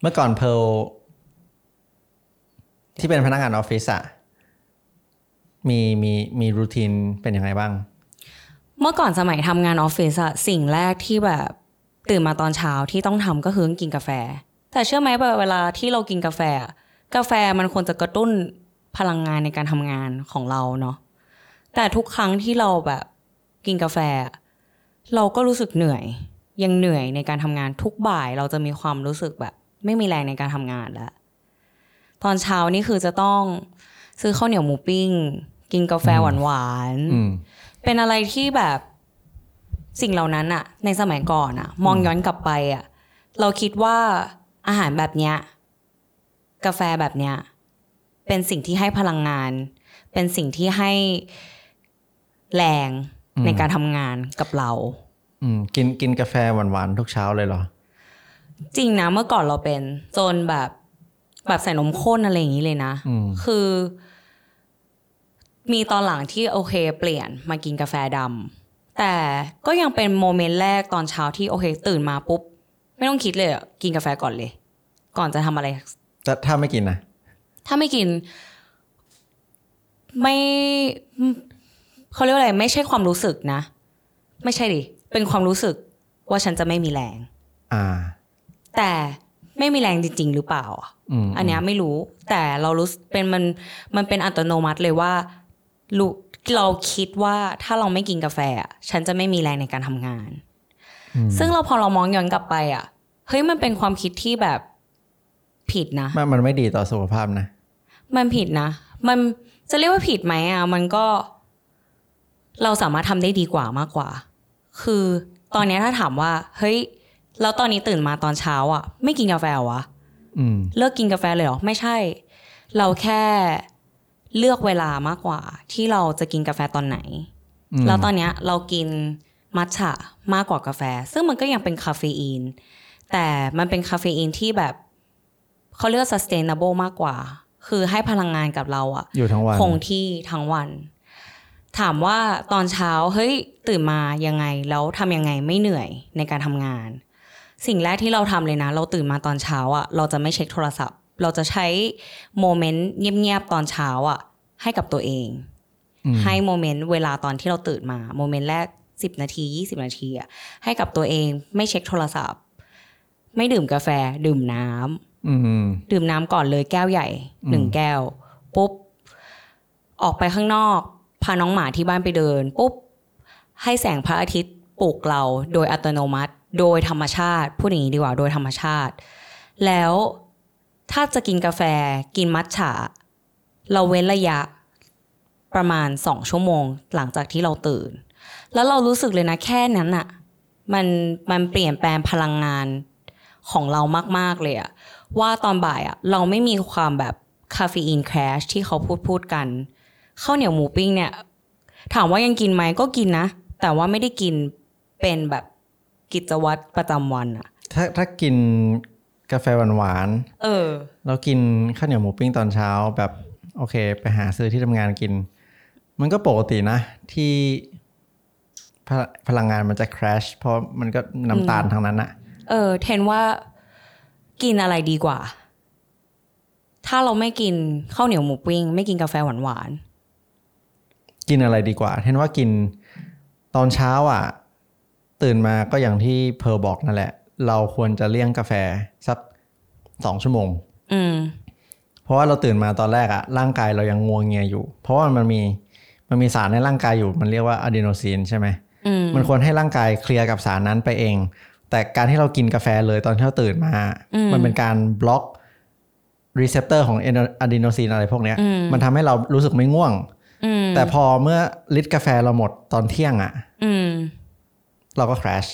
เมื่อก่อนเพลที่เป็นพนักงานออฟฟิศอะมีมีมีรูทีนเป็นยังไงบ้าง เมื่อก่อนสมัยทำงานออฟฟิศอะสิ่งแรกที่แบบตื่นมาตอนเช้าที่ต้องทำก็คือกินกาแฟ แต่เชื่อไหมเวลาที่เรากินกาแฟ กาแฟมันควรจะกระตุ้นพลังงานในการทำงานของเราเนาะแต่ทุกครั้งที่เราแบบกินกาแฟ เราก็รู้สึกเหนื่อย ยังเหนื่อยในการทำงานทุกบ่ายเราจะมีความรู้สึกแบบ ไม่มีแรงในการทำงานแล้วตอนเช้านี่คือจะต้องซื้อข้าวเหนียวหมูปิ้ง กินกาแฟหวานอืมๆเป็นอะไรที่แบบสิ่งเหล่านั้นอะในสมัยก่อนอะมองย้อนกลับไปอะเราคิดว่าอาหารแบบเนี้ยกาแฟแบบเนี้ยเป็นสิ่งที่ให้พลังงาน เป็นสิ่งที่ให้แรงอืมในการทำงานกับเราอืมกินกินกาแฟหวานๆทุกเช้าเลยเหรอ จริงนะเมื่อก่อนเราเป็นจนแบบแบบใส่นมข้นอะไรอย่างนี้เลยนะอืมคือ มีตอนหลังที่โอเคเปลี่ยนมากินกาแฟดำแต่ก็ยังเป็นโมเมนต์แรกตอนเช้าที่โอเค ตื่นมาปุ๊บ ไม่ต้องคิดเลยอะกินกาแฟก่อนเลย ก่อนจะทำอะไรแต่ถ้าไม่กินนะถ้าไม่กิน ไม่เขาเรียกว่าอะไร ไม่ใช่ความรู้สึกนะ ไม่ใช่ดิเป็นความรู้สึกว่าฉันจะไม่มีแรง อ่า แต่ไม่มีแรงจริง ๆ หรือเปล่าอะอืมอันเนี้ยไม่รู้ แต่เรารู้สึกเป็นมันมันเป็นอัตโนมัติเลยว่ารู้เราคิดว่าถ้าเราไม่กินกาแฟอะฉันจะไม่มีแรงในการทำงานอืมซึ่งเราพอเรามองย้อนกลับไปอะเฮ้ยมันเป็นความคิดที่แบบผิดนะมันมันไม่ดีต่อสุขภาพนะ มันผิดนะ มันจะเรียกว่าผิดไหมอะมันก็ เราสามารถทำได้ดีกว่ามากกว่า คือตอนเนี้ยถ้าถามว่า เฮ้ย แล้วตอนนี้ตื่นมาตอนเช้าอะ ไม่กินกาแฟเหรอวะอืมเลิกกินกาแฟเลยเหรอ ไม่ใช่ เราแค่เลือกเวลามากกว่า ที่เราจะกินกาแฟตอนไหนอืมแล้วตอนเนี้ยเรากินมัทฉะมากกว่ากาแฟ ซึ่งมันก็ยังเป็นคาเฟอีน แต่มันเป็นคาเฟอีนที่แบบเขาเรียกว่า sustainable มากกว่า คือให้พลังงานกับเราอะอยู่ทั้งวันคงที่ทั้งวัน ถามว่าตอนเช้าเฮ้ยตื่นมายังไงแล้วทำยังไงไม่เหนื่อยในการทำงาน สิ่งแรกที่เราทำเลยนะ เราตื่นมาตอนเช้าอะเราจะไม่เช็คโทรศัพท์ เราจะใช้ moment เงียบๆตอนเช้าอะให้กับตัวเองอืมให้โมเมนต์เวลาตอนที่เราตื่นมาโมเมนต์แรกสิบนาทียี่สิบนาทีอะให้กับตัวเอง ไม่เช็คโทรศัพท์ ไม่ดื่มกาแฟ ดื่มน้ำอืมดื่มน้ำก่อนเลยแก้วใหญ่หนึ่งอืมแก้วปุ๊บออกไปข้างนอกพาน้องหมาที่บ้านไปเดินปุ๊บให้แสงพระอาทิตย์ปลุกเราโดยอัตโนมัติ โดยธรรมชาติพูดอย่างนี้ดีกว่าโดยธรรมชาติ แล้วถ้าจะกินกาแฟกินมัทฉะเราเว้นระยะประมาณสองชั่วโมง หลังจากที่เราตื่น แล้วเรารู้สึกเลยนะแค่นั้นอะมันมันเปลี่ยนแปลงพลังงานของเรามาก ๆ เลยอะว่าตอนบ่ายอะเราไม่มีความแบบคาเฟอีนแครชที่เขาพูดพูดกันข้าวเหนียวหมูปิ้งเนี่ย ถามว่ายังกินไหมก็กินนะ แต่ว่าไม่ได้กินเป็นแบบ กิจวัตรประจำวันอะถ้าถ้ากินกาแฟหวานเออๆแล้วกินข้าวเหนียวหมูปิ้งตอนเช้าแบบโอเค ไปหาซื้อที่ทำงานกิน มันก็ปกตินะ ที่พลพลังงานมันจะ crash เพราะมันก็น้ำตาลทั้งนั้นอะเออ เทนว่ากินอะไรดีกว่า ถ้าเราไม่กินข้าวเหนียวหมูปิ้ง ไม่กินกาแฟหวานกินอะไรดีกว่าเห็นว่ากินตอนเช้าอะ ตื่นมาก็อย่างที่เพร์ลบอกนั่นแหละ เราควรจะเลี่ยงกาแฟสักสองชั่วโมงๆอืม เพราะว่าเราตื่นมาตอนแรกอะร่างกายเรายังงัวงเงียอยู่ เพราะว่ามันมีมันมีสารในร่างกายอยู่ มันเรียกว่าอะดีโนซีนใช่ไหมอืมมันควรให้ร่างกายเคลียร์กับสารนั้นไปเอง แต่การที่เรากินกาแฟเลยตอนที่เราตื่นมาอืมมันเป็นการบล็อกreceptor ของอะดีโนซีนอะไรพวกเนี้ยอืมมันทำให้เรารู้สึกไม่ง่วงอืมแต่พอเมื่อฤทธิ์กาแฟเราหมดตอนเที่ยงอะอืม เราก็ crash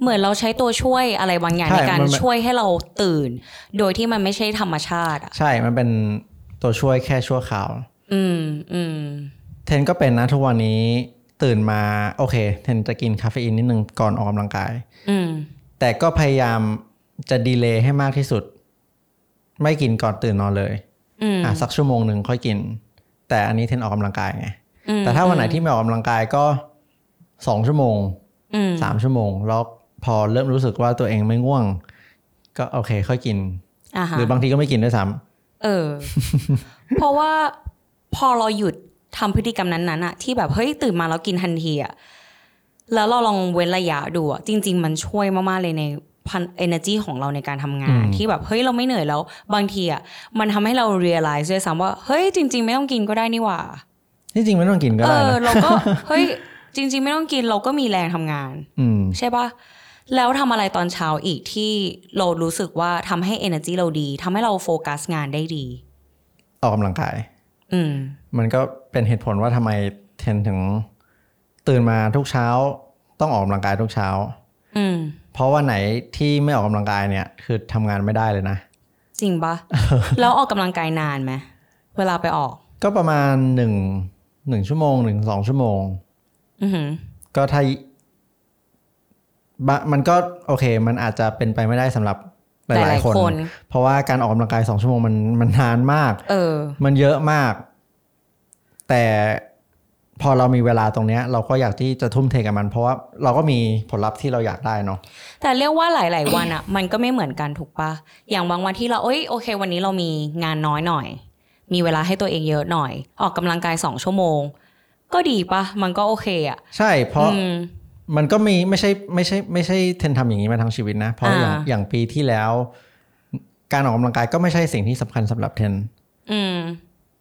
เหมือนเราใช้ตัวช่วยอะไรบางอย่างใช่ในการมัน ช่วยให้เราตื่น โดยที่มันไม่ใช่ธรรมชาติอะ ใช่มันเป็นตัวช่วยแค่ชั่วคราว อืมอืมเทนก็เป็นนะทุกวันนี้ตื่นมาโอเค เทนจะกินคาเฟอีนนิดนึงก่อนออกกำลังกาย อืมแต่ก็พยายามจะดีเลย์ให้มากที่สุด ไม่กินก่อนตื่นนอนเลยอืมอะสักชั่วโมงหนึ่งค่อยกิน แต่อันนี้เทนออกกำลังกายไง อืมแต่ถ้าวันไหนที่ไม่ออกกำลังกายก็สองชั่วโมงอืม สามชั่วโมง แล้วพอเริ่มรู้สึกว่าตัวเองไม่ง่วง ก็โอเค ค่อยกินอ่าฮะหรือบางทีก็ไม่กินด้วยซ้ำเออ เพราะว่าพอเราหยุดทำพฤติกรรมนั้นๆอะที่แบบเฮ้ยตื่นมาแล้วกินทันทีอะแล้วเราลองเว้นระยะดูอะจริง ๆ มันช่วยมาก ๆ เลยในพัน energy ของเราในการทำงานอืมที่แบบเฮ้ยเราไม่เหนื่อยแล้ว บางทีอะมันทำให้เรา realize ด้วยซ้ำว่า เฮ้ยจริง ๆ ไม่ต้องกินก็ได้นี่หว่าที่จริงไม่ต้องกินก็เอได้อนะเราก็เฮ้ย จริง ๆ ไม่ต้องกินเราก็มีแรงทำงาน อืมใช่ปะแล้วทำอะไรตอนเช้าอีกที่เรารู้สึกว่าทำให้ energy เราดีทำให้เราโฟกัสงานได้ดี ออกกำลังกาย อืม มันก็เป็นเหตุผลว่าทำไมเทนถึงตื่นมาทุกเช้า ต้องออกกำลังกายทุกเช้า อืม เพราะว่าไหนที่ไม่ออกกำลังกายเนี่ย คือทำงานไม่ได้เลยนะ จริงปะ แล้วออกกำลังกายนานไหมเวลาไปออก ก็ประมาณหนึ่งหนึ่งชั่วโมงหนึ่งสองชั่วโมงอือหือ ก็ถ้าบะมันก็โอเค มันอาจจะเป็นไปไม่ได้สำหรับหหลาลายยๆๆคนคน เพราะว่าการออกกำลังกายสองชั่วโมงมันมันนานมาก เออ มันเยอะมาก แต่พอเรามีเวลาตรงเนี้ย เราก็อยากที่จะทุ่มเทกับมัน เพราะว่าเราก็มีผลลัพธ์ที่เราอยากได้เนาะแต่เรียกว่าหลาย ๆ วันอะมันก็ไม่เหมือนกันถูกปะอย่างบางวันที่เราเอ้ยโอเค วันนี้เรามีงานน้อยหน่อย มีเวลาให้ตัวเองเยอะหน่อย ออกกำลังกายสองชั่วโมง ก็ดีปะมันก็โอเคอะใช่เพราะอืมมันก็มีไม่ใช่ไม่ใช่ไม่ใช่เทนทำอย่างนี้มาทั้งชีวิตนะ เพราะอย่างอ่าอย่างปีที่แล้ว การออกกำลังกายก็ไม่ใช่สิ่งที่สำคัญสำหรับเทนอืม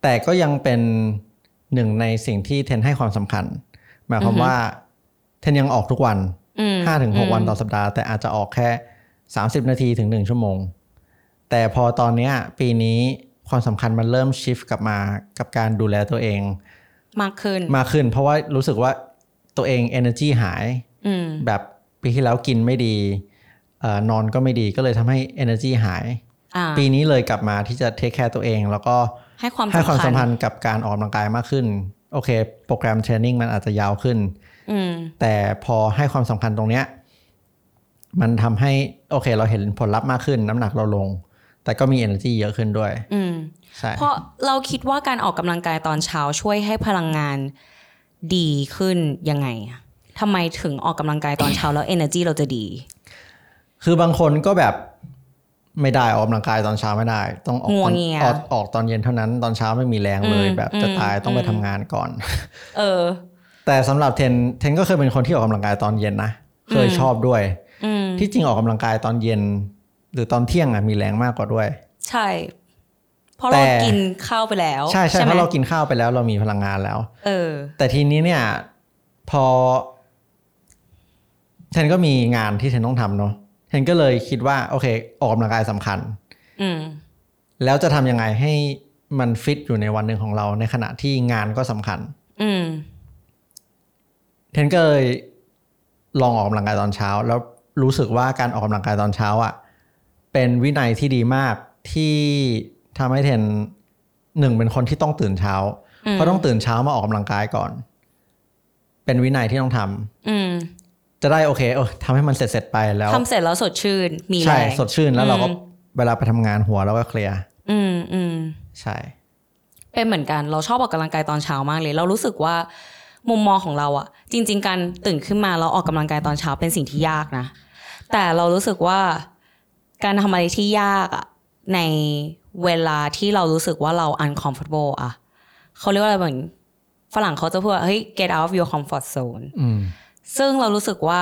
แต่ก็ยังเป็นหนึ่งในสิ่งที่เทนให้ความสำคัญหมายความว่าเทนยังออกทุกวันอืมห้าถึงหกวันต่อสัปดาห์ แต่อาจจะออกแค่สามสิบนาทีถึงหนึ่งชั่วโมง แต่พอตอนเนี้ยปีนี้ความสำคัญมันเริ่มชิฟกลับมากับการดูแลตัวเอง มากขึ้น มากขึ้น เพราะว่ารู้สึกว่าตัวเอง energy หายอืมแบบปีที่แล้วกินไม่ดีเอ่อนอนก็ไม่ดีก็เลยทำให้ energy หายอ่าปีนี้เลยกลับมาที่จะเทคแคร์ตัวเอง แล้วก็ให้ความให้ความสำคัสัญมพันธ์กับการออกกำลังกายมากขึ้น โอเค โปรแกรมเทรนนิ่งมันอาจจะยาวขึ้นอืมแต่พอให้ความสำคัญตรงเนี้ยมันทำให้โอเค เราเห็นผลลัพธ์มากขึ้น น้ำหนักเราลง แต่ก็มี energy เยอะขึ้นด้วยอืมใช่ เพราะเราคิดว่าการออกกำลังกายตอนเช้าช่วยให้พลังงานดีขึ้นยังไงอะทำไมถึงออกกำลังกายตอนเช้าแล้ว energy เราจะดี คือบางคนก็แบบไม่ได้ออกกำลังกายตอนเช้าไม่ได้ ต้องออกงัตวอนเงียออกออกตอนเย็นเท่านั้นตอนเช้าไม่มีแรงเลยอืมแบบจะอืมตายต้องไปอืมทำงานก่อน เออ แต่สำหรับเทนเทนก็เคยเป็นคนที่ออกกำลังกายตอนเย็นนะเคยอืมชอบด้วยอืมที่จริงออกกำลังกายตอนเย็น หรือตอนเที่ยงอะมีแรงมากกว่าด้วย ใช่เพ ราะแต่เรากินข้าวไปแล้วใช่ใช่ไหเพมราะเรากินข้าวไปแล้วเรามีพลังงานแล้ว เออ แต่ทีนี้เนี่ย พอเทนก็มีงานที่เทนต้องทำเนาะเทนก็เลยคิดว่า โอเค ออกกำลังกายสำคัญ อืมแล้วจะทำยังไงให้มันฟิตอยู่ในวันหนึ่งของเราในขณะที่งานก็สำคัญ อืมเทนก็เลยลองออกกำลังกายตอนเช้า แล้วรู้สึกว่าการออกกำลังกายตอนเช้าอะ เป็นวินัยที่ดีมากที่ ทำให้เทนหนึ่งเป็นคนที่ต้องตื่นเช้าอืมเพราะต้องตื่นเช้ามาออกกำลังกายก่อน เป็นวินัยที่ต้องทำอืมจะได้โอเคเออทำให้มันเสร็จเสร็จๆไปแล้วทำเสร็จแล้วสดชื่น มีแรใช่งสดชื่นแล้วเราก็อืมเวลาไปทำงานหัวเราก็เคลียร์อืมอืมใช่ เป็นเหมือนกันเราชอบออกกำลังกายตอนเช้ามากเลย เรารู้สึกว่ามุมมองของเราอะจริง ๆ การตื่นขึ้นมาแล้วออกกำลังกายตอนเช้าเป็นสิ่งที่ยากนะ แต่เรารู้สึกว่าการทำอะไรที่ยากอะใน เวลาที่เรารู้สึกว่าเรา uncomfortable อะเขาเรียกว่าอะไรเหมือนฝรั่งเขาจะพูดว่าเฮ้ย get out of your comfort zone อืมซึ่งเรารู้สึกว่า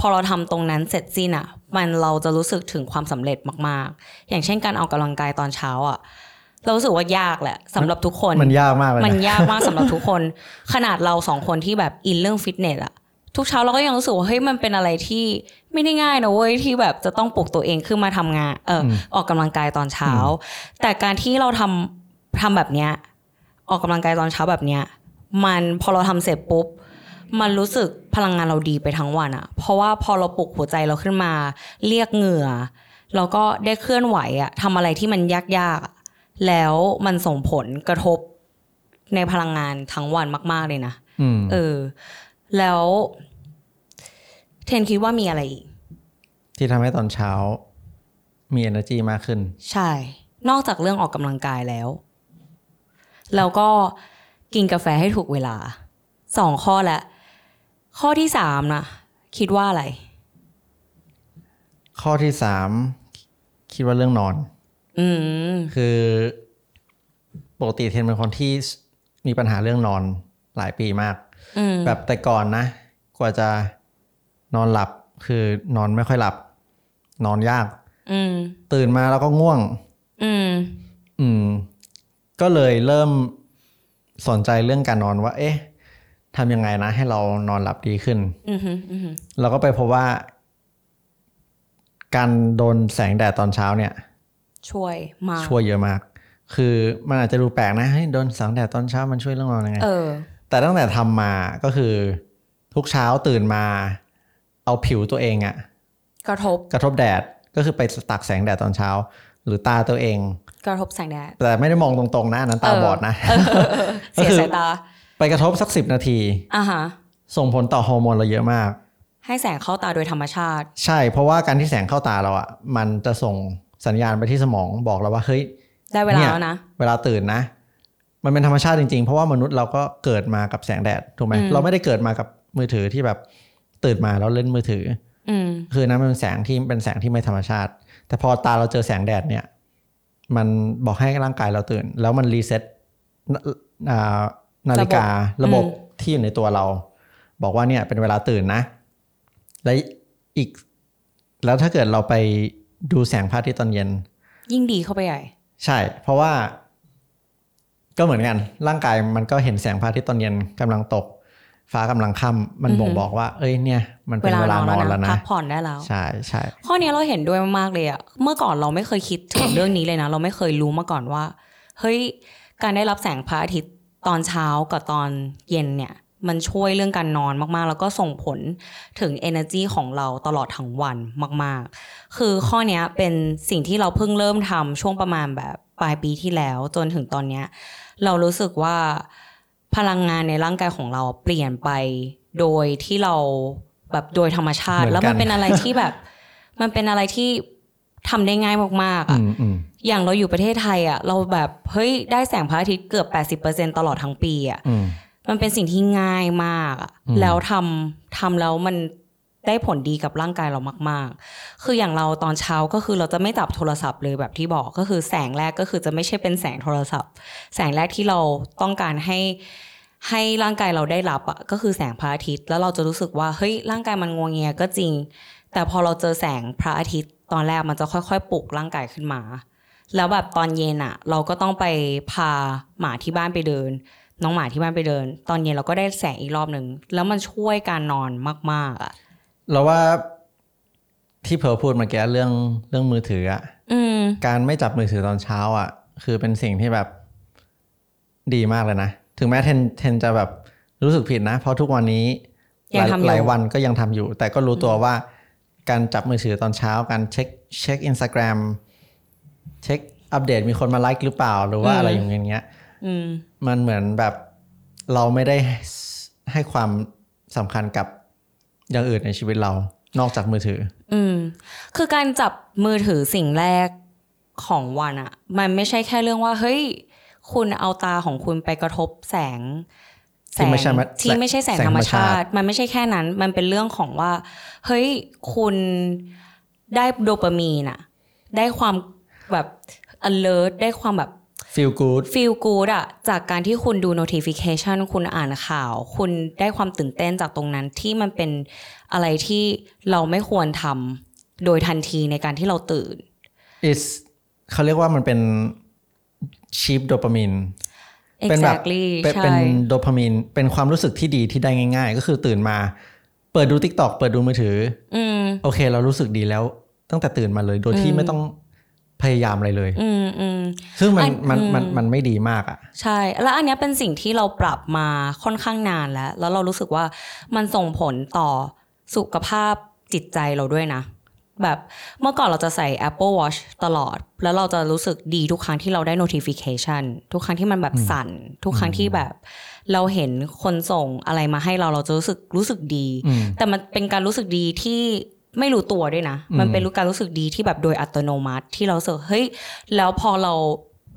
พอเราทำตรงนั้นเสร็จสิ้นอะมันเราจะรู้สึกถึงความสำเร็จมาก ๆ อย่างเช่นการออกกำลังกายตอนเช้าอะเรารู้สึกว่ายากแหละสำหรับทุกคนมันยากมากเลยมันนะยากมากสำหรับทุกคน ขนาดเราสองคนที่แบบอินเรื่องฟิตเนสอะ ทุกเช้าเราก็ยังรู้สึกว่าเฮ้ยมันเป็นอะไรที่ไม่ได้ง่ายนะเว้ยที่แบบจะต้องปลุกตัวเองขึ้นมาทำงานเอออมออกกำลังกายตอนเช้า แต่การที่เราทำทำแบบเนี้ยออกกำลังกายตอนเช้าแบบเนี้ยมันพอเราทำเสร็จปุ๊บมันรู้สึกพลังงานเราดีไปทั้งวันอะเพราะว่าพอเราปลุกหัวใจเราขึ้นมา เรียกเหงื่อแล้วก็ได้เคลื่อนไหวอะทำอะไรที่มันยากๆอะแล้วมันส่งผลกระทบในพลังงานทั้งวันมาก ๆเลยนะอืมเออ แล้ว เทนคิดว่ามีอะไรอีก ที่ทำให้ตอนเช้า มี energy มากขึ้น ใช่ นอกจากเรื่องออกกำลังกายแล้ว แล้วก็กินกาแฟให้ถูกเวลา สองข้อแล้วข้อที่สามนะ คิดว่าอะไร ข้อที่สามคิดว่าเรื่องนอน อืม คือปกติเทนเป็นคนที่มีปัญหาเรื่องนอนหลายปีมาก อืม แบบแต่ก่อนนะ กว่าจะ นอนหลับคือนอนไม่ค่อยหลับ นอนยาก อืมตื่นมาแล้วก็ง่วง อืม อืม ก็เลยเริ่มสนใจเรื่องการนอนว่า เอ๊ะทำยังไงนะ ให้เรานอนหลับดีขึ้นอืมอืมเราก็ไปพบว่า การโดนแสงแดดตอนเช้าเนี่ย ช่วยมากช่วยเยอะมาก คือมันอาจจะดูแปลกนะให้ยโดนแสงแดดตอนเช้ามันช่วยเรื่องนอนยังไงเออแต่ตั้งแต่ทำมาก็คือ ทุกเช้าตื่นมา เอาผิวตัวเองอะกระทบกระทบแดดก็คือไปตักแสงแดดตอนเช้า หรือตาตัวเอง กระทบแสงแดด แต่ไม่ได้มองตรงๆนะอันนั้นตาเออบอดนะเออเออเออเสียสายตา ไปกระทบสักสิบนาทีอะฮะส่งผลต่อฮอร์โมนเราเยอะมาก ให้แสงเข้าตาโดยธรรมชาติ ใช่เพราะว่าการที่แสงเข้าตาเราอะมันจะส่งสัญญาณไปที่สมองบอกเราว่าเฮ้ยได้เวลาเนี่ยแล้วนะ เวลาตื่นนะ มันเป็นธรรมชาติจริงๆ เพราะว่ามนุษย์เราก็เกิดมากับแสงแดดถูกไหมอืมเราไม่ได้เกิดมากับมือถือที่แบบ ตื่นมาแล้วเล่นมือถืออืมคือนั้นมันเป็นแสงที่เป็นแสงที่ไม่ธรรมชาติ แต่พอตาเราเจอแสงแดดเนี่ย มันบอกให้ร่างกายเราตื่น แล้วมัน resetอ่านาฬิการะบบอืมที่อยู่ในตัวเรา บอกว่าเนี่ยเป็นเวลาตื่นนะ และอีก แล้วถ้าเกิดเราไปดูแสงพระอาทิตย์ตอนเย็น ยิ่งดีเข้าไปใหญ่ ใช่ เพราะว่า ก็เหมือนกัน ร่างกายมันก็เห็นแสงพระอาทิตย์ตอนเย็นกำลังตก ฟ้ากำลังค่ำมันอือหือบ่งบอกว่า เอ้ยเนี่ย มันเวเป็นลาเวนลาอนนอนแล้แล้ววนะนะพักผ่อนได้แล้วใช่ใช่ข้อนี้เราเห็นด้วยมากๆเลยอะเมื่อก่อนเราไม่เคยคิดถึงเรื่องนี้เลยนะ เราไม่เคยรู้มาก่อนว่า เฮ้ย การได้รับแสงพระอาทิตย์ตอนเช้ากับตอนเย็นเนี่ย มันช่วยเรื่องการนอนมากๆ แล้วก็ส่งผลถึง energy ของเราตลอดทั้งวันมาก ๆ คือข้อเนี้ยเป็นสิ่งที่เราเพิ่งเริ่มทำช่วงประมาณแบบปลายปีที่แล้วจนถึงตอนเนี้ย เรารู้สึกว่า พลังงานในร่างกายของเราเปลี่ยนไปโดยที่เราแบบโดยธรรมชาติเหมือนกันแล้วมันเป็นอะไรที่แบบ มันเป็นอะไรที่ทำได้ง่ายมากๆอือะมอืมอย่างเราอยู่ประเทศไทยอะเราแบบเฮ้ยได้แสงพระอาทิตย์เกือบ 80%ตลอดทั้งปีอะอืมมันเป็นสิ่งที่ง่ายมากอะอืมแล้วทำทำแล้วมัน ได้ผลดีกับร่างกายเรามาก ๆ คืออย่างเราตอนเช้าก็คือเราจะไม่จับโทรศัพท์เลยแบบที่บอกก็คือแสงแรกก็คือจะไม่ใช่เป็นแสงโทรศัพท์ แสงแรกที่เราต้องการให้ให้ร่างกายเราได้รับอะก็คือแสงพระอาทิตย์ แล้วเราจะรู้สึกว่าเฮ้ยร่างกายมันงวงเงียก็จริง แต่พอเราเจอแสงพระอาทิตย์ ตอนแรกมันจะค่อยๆปลุกร่างกายขึ้นมา แล้วแบบตอนเย็นอะเราก็ต้องไปพาหมาที่บ้านไปเดิน น้องหมาที่บ้านไปเดิน ตอนเย็นเราก็ได้แสงอีกรอบหนึ่งแล้วมันช่วยการนอนมากๆอะ เราว่าที่เพอพูดเมื่อกี้เรื่องเรื่องมือถืออะอืมการไม่จับมือถือตอนเช้า อะ คือเป็นสิ่งที่แบบดีมากเลยนะ ถึงแม้เทนเทนจะแบบรู้สึกผิดนะ เพราะทุกวันนี้หยังลายทำอยู่หลายวันก็ยังทำอยู่ แต่ก็รู้ตัวว่าการจับมือถือตอนเช้า การเช็คเช็คอินสตาแกรมเช็คอัปเดตมีคนมาไลค์หรือเปล่า หรือว่าอะไรอย่างเงี้ยอืมมันเหมือนแบบเราไม่ได้ให้ความสำคัญกับ อย่างอื่นในชีวิตเรา นอกจากมือถือ อืม คือการจับมือถือสิ่งแรกของวันอะมันไม่ใช่แค่เรื่องว่า เฮ้ย คุณเอาตาของคุณไปกระทบแสงที่ไม่ใช่มะที่ไม่ใช่แสงแสงธรรมธรรมชาชาติติ มันไม่ใช่แค่นั้น มันเป็นเรื่องของว่า เฮ้ย คุณได้โดปามีนอะได้ความแบบ alert ได้ความแบบ feel good feel good อะจากการที่คุณดู notification คุณอ่านข่าว คุณได้ความตื่นเต้นจากตรงนั้นที่มันเป็นอะไรที่เราไม่ควรทำโดยทันทีในการที่เราตื่น is เขาเรียกว่ามันเป็น cheap dopamine เป็นแบบ exactly เป็นใช่เป็นโดพามีนเป็นความรู้สึกที่ดีที่ได้ง่าย ๆ ก็คือตื่นมา เปิดดู t ิ k t o k เปิดดูมือถือ อืมโอเค เรารู้สึกดีแล้ว ตั้งแต่ตื่นมาเลยโดยที่อืมไม่ต้อง พยายามอะไรเลยอืมอืมซึ่งมันอันมันอืมมันมันไม่ดีมากอะ ใช่ แล้วอันเนี้ยเป็นสิ่งที่เราปรับมาค่อนข้างนานแล้ว แล้วเรารู้สึกว่ามันส่งผลต่อสุขภาพจิตใจเราด้วยนะ แบบเมื่อก่อนเราจะใส่ Apple Watch ตลอด แล้วเราจะรู้สึกดีทุกครั้งที่เราได้ notification ทุกครั้งที่มันแบบสั่น ทุกครั้งที่แบบ เราเห็นคนส่งอะไรมาให้เราเราจะรู้สึกรู้สึกดีอืมแต่มันเป็นการรู้สึกดีที่ ไม่รู้ตัวด้วยนะ มันเป็นรู้การรู้สึกดีที่แบบโดยอัตโนมัติที่เราสึกเฮ้ยแล้วพอเรา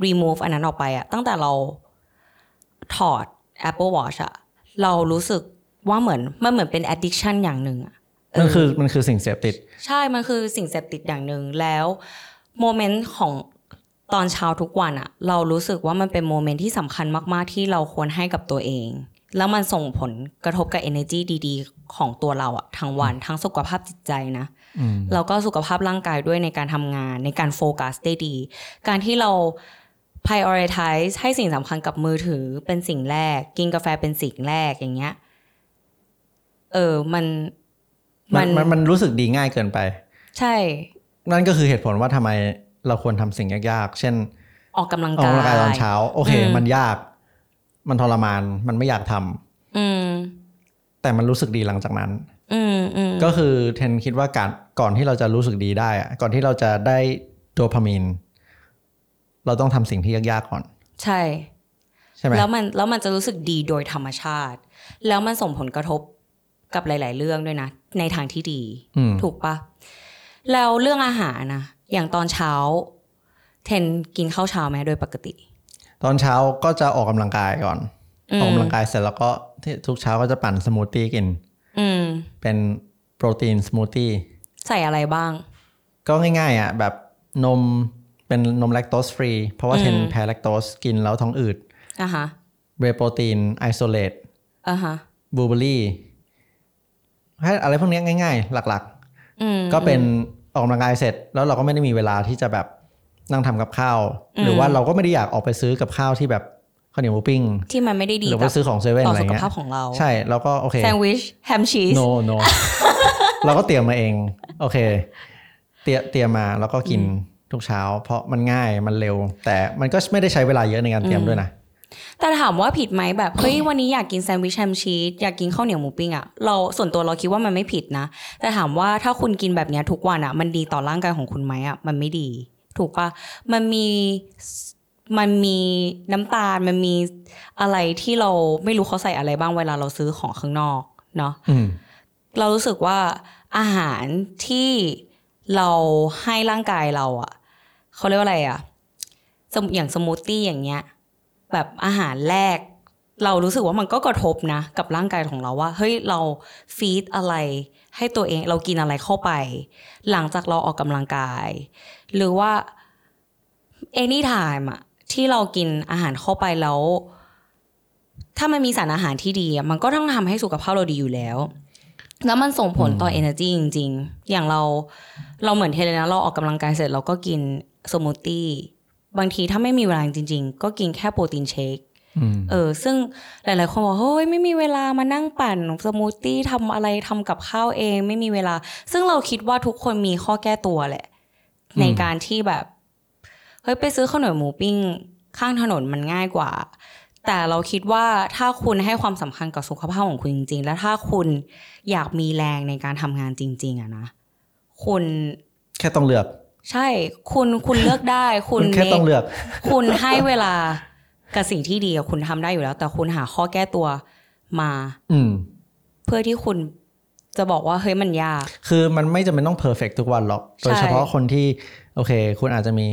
remove อันนั้นออกไปอะตั้งแต่เราถอด Apple Watch อะเรารู้สึกว่าเหมือนมันเหมือนเป็น addiction อย่างหนึ่งอะมันคือมันคือสิ่งเสพติด ใช่ มันคือสิ่งเสพติดอย่างหนึ่งแล้วโมเมนต์ของตอนเช้าทุกวันอะเรารู้สึกว่ามันเป็นโมเมนต์ที่สำคัญมาก ๆ ที่เราควรให้กับตัวเอง แล้วมันส่งผลกระทบกับ energy ดีๆ ของตัวเราอะทั้งวันทั้งสุขภาพจิตใจนะอืมแล้วก็สุขภาพร่างกายด้วยในการทำงาน ในการโฟกัสได้ดี การที่เรา prioritize ให้สิ่งสำคัญกับมือถือเป็นสิ่งแรก กินกาแฟเป็นสิ่งแรกอย่างเงี้ย เออมันมันมันมันรู้สึกดีง่ายเกินไป ใช่ นั่นก็คือเหตุผลว่าทำไมเราควรทำสิ่งยากๆ เช่น ออกกำลังออกกายกำลังกายตอนเช้า โอเคอืมมันยาก มันทรมานมันไม่อยากทำอืมแต่มันรู้สึกดีหลังจากนั้น อืมอืมก็คือเทนคิดว่าการก่อนที่เราจะรู้สึกดีได้อะก่อนที่เราจะได้โดพามีน เราต้องทำสิ่งที่ยากๆก่อน ใช่ใช่ไหมแล้วมันแล้วมันจะรู้สึกดีโดยธรรมชาติ แล้วมันส่งผลกระทบกับหลาย ๆ เรื่องด้วยนะ ในทางที่ดีอืมถูกปะแล้วเรื่องอาหารนะอย่างตอนเช้า เทนกินข้าวเช้าไหมโดยปกติ ตอนเช้าก็จะออกกำลังกายก่อนอืมออกกำลังกายเสร็จแล้วก็ที่ทุกเช้าก็จะปั่นสมูทตี้กินอืมเป็นโปรตีนสมูทตี้ใส่อะไรบ้าง ก็ง่ายๆอะแบบนมเป็นนม lactose free เพราะว่าอืมเทนแพ้แลคโตสกินแล้วท้องอืดอะฮะ whey protein isolate อะฮะบลูเบอรี่ให้อะไรพวกเนี้ยง่าย ๆ หลักอืมๆก็เป็นออกกำลังกายเสร็จ แล้วเราก็ไม่ได้มีเวลาที่จะแบบ นั่งทำกับข้าว หรือว่าเราก็ไม่ได้อยากออกไปซื้อกับข้าวที่แบบข้าวเหนียวหมูปิ้ง ที่มันไม่ได้ดีหรือกัว่าบซื้อของเซเว่นต่ออะไรสุขเงี้ยภาพของเราใช่แล้วก็โอเคแซนด์วิชแฮมชีส no no เราก็เตรียมมาเอง โอเค เตรียมเตรียมมาแล้วก็กินทุกเช้า เพราะมันง่ายมันเร็ว แต่มันก็ไม่ได้ใช้เวลาเยอะในการเตรียมด้วยนะแต่ถามว่าผิดไหมแบบเฮ้ยวันนี้อยากกินแซนด์วิชแฮมชีสอยากกินข้าวเหนียวหมูปิ้งอะเราส่วนตัวเราคิดว่ามันไม่ผิดนะ แต่ถามว่าถ้าคุณกินแบบเนี้ยทุกวันอะมันดีต่อร่างกายของคุณไหมอะมันไม่ดี ถูกปะมันมีมันมีน้ำตาลมันมีอะไรที่เราไม่รู้เขาใส่อะไรบ้างเวลาเราซื้อของข้างนอกเนาะอืมเรารู้สึกว่าอาหารที่เราให้ร่างกายเราอะเขาเรียกว่าอะไรอะสมอย่างสมูทตี้อย่างเงี้ย แบบอาหารแรก เรารู้สึกว่ามันก็กระทบนะ กับร่างกายของเราว่า เฮ้ยเรา feed อะไร ให้ตัวเองเรากินอะไรเข้าไป หลังจากเราออกกำลังกาย หรือว่า anytime อะที่เรากินอาหารเข้าไปแล้ว ถ้ามันมีสารอาหารที่ดีอะมันก็ต้องทำให้สุขภาพเราดีอยู่แล้ว แล้วมันส่งผลต่อ energy จริง ๆ อย่างเราเราเหมือนเทนเลยนะเราออกกำลังกายเสร็จเราก็กินสมูทตี้บางทีถ้าไม่มีเวลาจริง ๆ ก็กินแค่ protein shake อืม เออ ซึ่งหลาย ๆ คนบอกเฮ้ยไม่มีเวลามานั่งปั่นสมูทตี้ทำอะไรทำกับข้าวเอง ไม่มีเวลา ซึ่งเราคิดว่าทุกคนมีข้อแก้ตัวแหละ ในการที่แบบเฮ้ยไปซื้อข้าวเหนียวหมูปิ้ง ข้างถนนมันง่ายกว่า แต่เราคิดว่าถ้าคุณให้ความสำคัญกับสุขภาพของคุณจริง ๆ และถ้าคุณอยากมีแรงในการทำงานจริง ๆอะนะคุณแค่ต้องเลือก ใช่ คุณคุณเลือกได้ คุคุณคุณแค่ต้อง make เลือก คุณให้เวลา กับสิ่งที่ดีอะคุณทำได้อยู่แล้ว แต่คุณหาข้อแก้ตัวมา อืมเพื่อที่คุณจะบอกว่าเฮ้ยมันยาก คือมันไม่จำเป็นต้องเพอร์เฟกทุกวันหรอก โดยเฉพาะคนที่ โอเค คุณอาจจะมี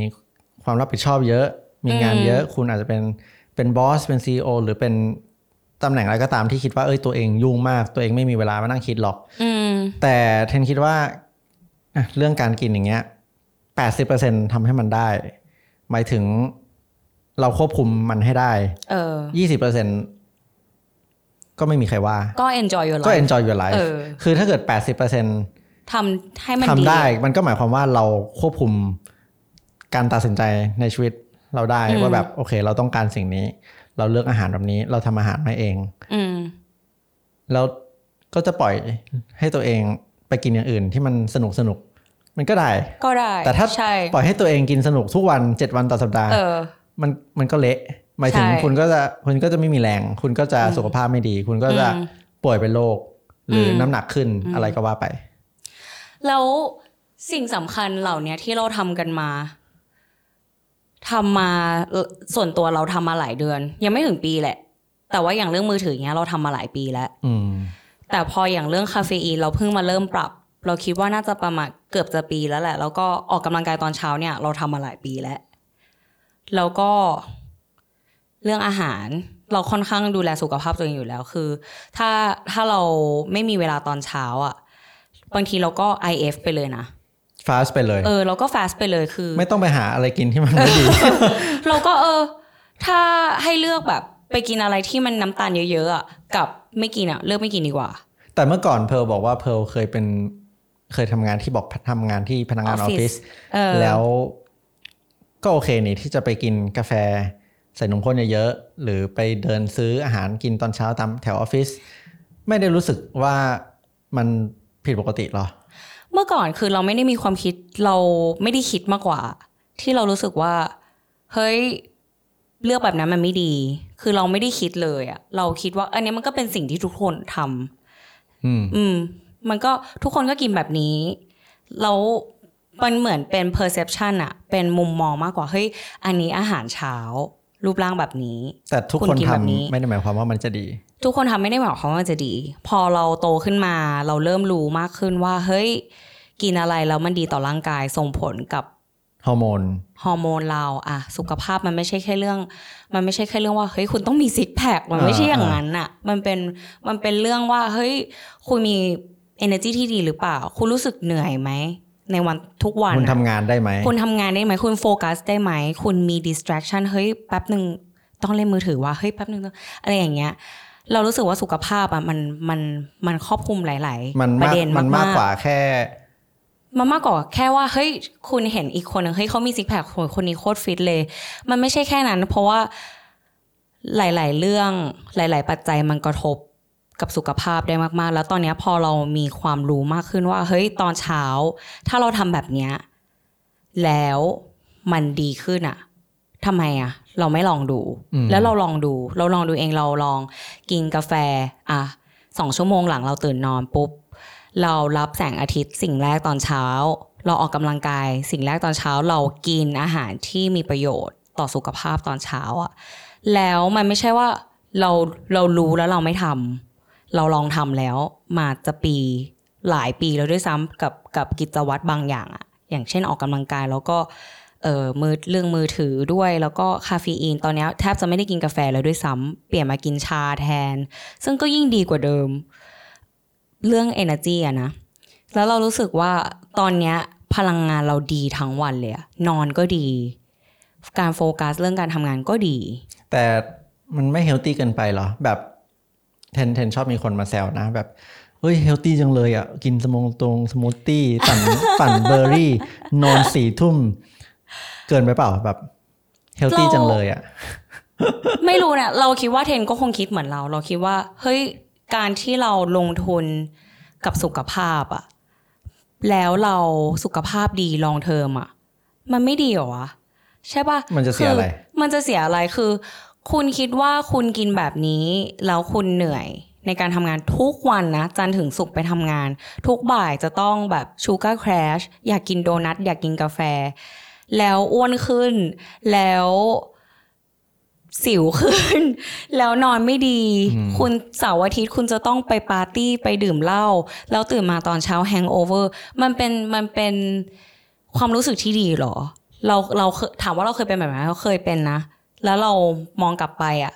ความรับผิดชอบเยอะ มีงานเยอะ คุณอาจจะเป็นเป็นบอสเป็นซีอเป็นตำแหน่งอะไรก็ตามที่คิดว่าเอ้ยตัวเองยุ่งมาก ตัวเองไม่มีเวลามานั่งคิดหรอกอืมแต่เทนคิดว่าอะเรื่องการกินอย่างเงี้ยแปดสิบเปอร์เซ็นทำให้มันได้ หมายถึง เราควบคุมมันให้ได้เออยี่สิบเปอร์เซ็นก็ไม่มีใครว่า ก็ enjoy your ก็ life enjoy your life เออคือถ้าเกิดแปดสิบเปอร์เซ็นทำให้มันทำดีได้ มันก็หมายความว่าเราควบคุมการตัดสินใจในชีวิตเราได้ว่าแบบโอเค เราต้องการสิ่งนี้ เราเลือกอาหารแบบนี้ เราทำอาหารมาเองอืมแล้วก็จะปล่อยให้ตัวเองไปกินอย่างอื่นที่มันสนุกสนุกมันก็ได้ ก็ได้ แต่ถ้าใช่ปล่อยให้ตัวเองกินสนุกทุกวันเจ็ดวันต่อสัปดาห์เออ มันมันก็เละหมายถึงใช่คุณก็จะคุณก็จะไม่มีแรง คุณก็จะสุขภาพไม่ดี คุณก็จะอืมป่วยเป็นโรคหรืออมน้ำหนักขึ้นอะไรก็ว่าไป แล้วสิ่งสำคัญเหล่านี้ที่เราทำกันมาทำมาเอ่อส่วนตัวเราทำมาหลายเดือน ยังไม่ถึงปีแหละ แต่ว่าอย่างเรื่องมือถือเนี้ยเราทำมาหลายปีแล้วอืมแต่พออย่างเรื่องคาเฟอีนเราเพิ่งมาเริ่มปรับ เราคิดว่าน่าจะประมาณเกือบจะปีแล้วแหละ แล้วก็ออกกำลังกายตอนเช้าเนี่ย เราทำมาหลายปีแล้ว แล้วก็เรื่องอาหารเราค่อนข้างดูแลสุขภาพตัวเองอยู่แล้วคือ ถ้าถ้าเราไม่มีเวลาตอนเช้าอะ บางทีเราก็ IF ไปเลยนะฟาสไปเลย เออเราก็ fast ไปเลยคือ ไม่ต้องไปหาอะไรกินที่มันไม่ดี เราก็เออ ถ้าให้เลือกแบบ ไปกินอะไรที่มันน้ำตาลเยอะๆอะกับไม่กินอะ เลือกไม่กินดีกว่า แต่เมื่อก่อนเพร์ลบอกว่าเพร์ลเคยเป็นเคยทำงานที่บอกทำงานที่พนักงานออฟฟิศ Office เออแล้ว ก็โอเคนี่ที่จะไปกินกาแฟใส่นมข้นเยอะๆหรือไปเดินซื้ออาหารกินตอนเช้าตามแถวออฟฟิศไม่ได้รู้สึกว่ามันผิดปกติหรอ เมื่อก่อนคือเราไม่ได้มีความคิดเราไม่ได้คิดมากกว่า ที่เรารู้สึกว่า เฮ้ยเลือกแบบนั้นมันไม่ดี คือเราไม่ได้คิดเลยอะเราคิดว่า อันนี้มันก็เป็นสิ่งที่ทุกคนทำอืม อืม มันก็ทุกคนก็กินแบบนี้ แล้ว มันเหมือนเป็น perception อะเป็นมุมมองมากกว่าเฮ้ยอันนี้อาหารเช้า รูปร่างแบบนี้ แต่ทุกคุคนณกินทำแบบนี้ไม่ได้หมายความว่ามันจะดี ทุกคนทำไม่ได้หมายความว่ามันจะดี พอเราโตขึ้นมาเราเริ่มรู้มากขึ้นว่าเฮ้ยกินอะไรแล้วมันดีต่อร่างกายส่งผลกับฮอร์โมนฮอร์โมนเราอะสุขภาพมันไม่ใช่แค่เรื่อง มันไม่ใช่แค่เรื่องว่าเฮ้ยคุณต้องมีซิกแพคมันไม่ใช่อย่างนั้นอะมันเป็นมันเป็นเรื่องว่าเฮ้ยคุณมี energy ที่ดีหรือเปล่า คุณรู้สึกเหนื่อยไหม ในวันทุกวันคุณอะทำงานได้ไหมคุณทำงานได้ไหมคุณโฟกัสได้ไหมคุณมี distraction เฮ้ยแป๊บหนึ่งต้องเล่นมือถือว่าเฮ้ยแป๊บหนึ่งต้องอะไรอย่างเงี้ยเรารู้สึกว่าสุขภาพอะมันมันมันครอบคลุมหลายมันๆประมากเด็นมันมากมากกว่าแค่ๆมันมากกว่าแค่ว่าเฮ้ยคุณเห็นอีกคนหนึ่งเฮ้ยเขามีซิกแพคคนคนนี้โคตรฟิตเลย มันไม่ใช่แค่นั้น เพราะว่าหลาย ๆ เรื่องหลาย ๆ ปัจจัยมันกระทบ กับสุขภาพได้มากๆ แล้วตอนเนี้ยพอเรามีความรู้มากขึ้นว่า เฮ้ยตอนเช้า ถ้าเราทำแบบเนี้ยแล้วมันดีขึ้นอะทำไมอะเราไม่ลองดูอืมแล้วเราลองดู เราลองดูเองเราลองกินกาแฟ อะสองชั่วโมงหลังเราตื่นนอนปุ๊บ เรารับแสงอาทิตย์สิ่งแรกตอนเช้า เราออกกำลังกาย สิ่งแรกตอนเช้าเรากินอาหารที่มีประโยชน์ต่อสุขภาพตอนเช้าอะแล้วมันไม่ใช่ว่าเราเรารู้แล้วเราไม่ทำ เราลองทำแล้วมาจะปีหลายปีแล้วด้วยซ้ำกับกับกิจวัตรบางอย่างอะอย่างเช่นออกกำลังกายแล้วก็เออมือเรื่องมือถือด้วย แล้วก็คาเฟอีนตอนนี้แทบจะไม่ได้กินกาแฟแล้วด้วยซ้ำเปลี่ยนมากินชาแทน ซึ่งก็ยิ่งดีกว่าเดิม เรื่อง energy อะนะ แล้วเรารู้สึกว่าตอนเนี้ยพลังงานเราดีทั้งวันเลยนอนก็ดี การโฟกัสเรื่องการทำงานก็ดี แต่มันไม่ healthy เกินไปหรอ แบบ เทนเทนชอบมีคนมาแซวนะแบบเฮ้ย healthy จังเลยอะ กินสมงตรงสมูทตี้ปั่นปั่นเบอร์รี่ นอนสี่ทุ่ม เกินไปเปล่าแบบ healthy เราจังเลยอะ ไม่รู้เนี่ยเราคิดว่าเทนก็คงคิดเหมือนเรา เราคิดว่า เฮ้ย การที่เราลงทุนกับสุขภาพอะแล้วเราสุขภาพดี long term อะมันไม่ดีเหรอวะใช่ปะมันจะเสียอะไรคืมันจะเสียอะไรคือ คุณคิดว่าคุณกินแบบนี้ แล้วคุณเหนื่อยในการทำงานทุกวันนะ จันทร์ถึงศุกร์ไปทำงาน ทุกบ่ายจะต้องแบบ sugar crash อยากกินโดนัท อยากกินกาแฟ แล้วอ้วนขึ้น แล้วสิวขึ้น แล้วนอนไม่ดีอืมคุณเสาร์อาทิตย์คุณจะต้องไปปาร์ตี้ไปดื่มเหล้าแล้วตื่นมาตอนเช้า hangover มันเป็นมันเป็นความรู้สึกที่ดีเหรอ เราเราเคยถามว่าเราเคยเป็นแบบนั้นเราเคยเป็นนะ แล้วเรามองกลับไปอะ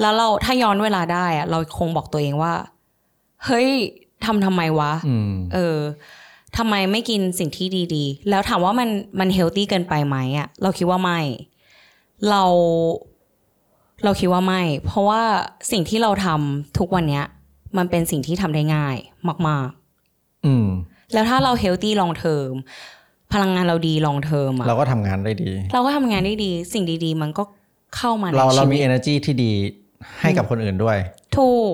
แล้วเราถ้าย้อนเวลาได้อะเราคงบอกตัวเองว่า เฮ้ยทำทำไมวะอืมเออทำไมไม่กินสิ่งที่ดีๆ แล้วถามว่ามันมันเฮลตี้เกินไปไหมอะเราคิดว่าไม่ เราเราคิดว่าไม่ เพราะว่าสิ่งที่เราทำทุกวันเนี้ย มันเป็นสิ่งที่ทำได้ง่ายมากอืมๆแล้วถ้าเราเฮลตี้ลองเทอมพลังงานเราดีลองเทอมอะเราก็ทำงานได้ดี เราก็ทำงานได้ดี สิ่งดี ๆ มันก็ เข้ามาในเราเราชีมีวิต energy ที่ดีให้กับคนอื่นด้วย ถูก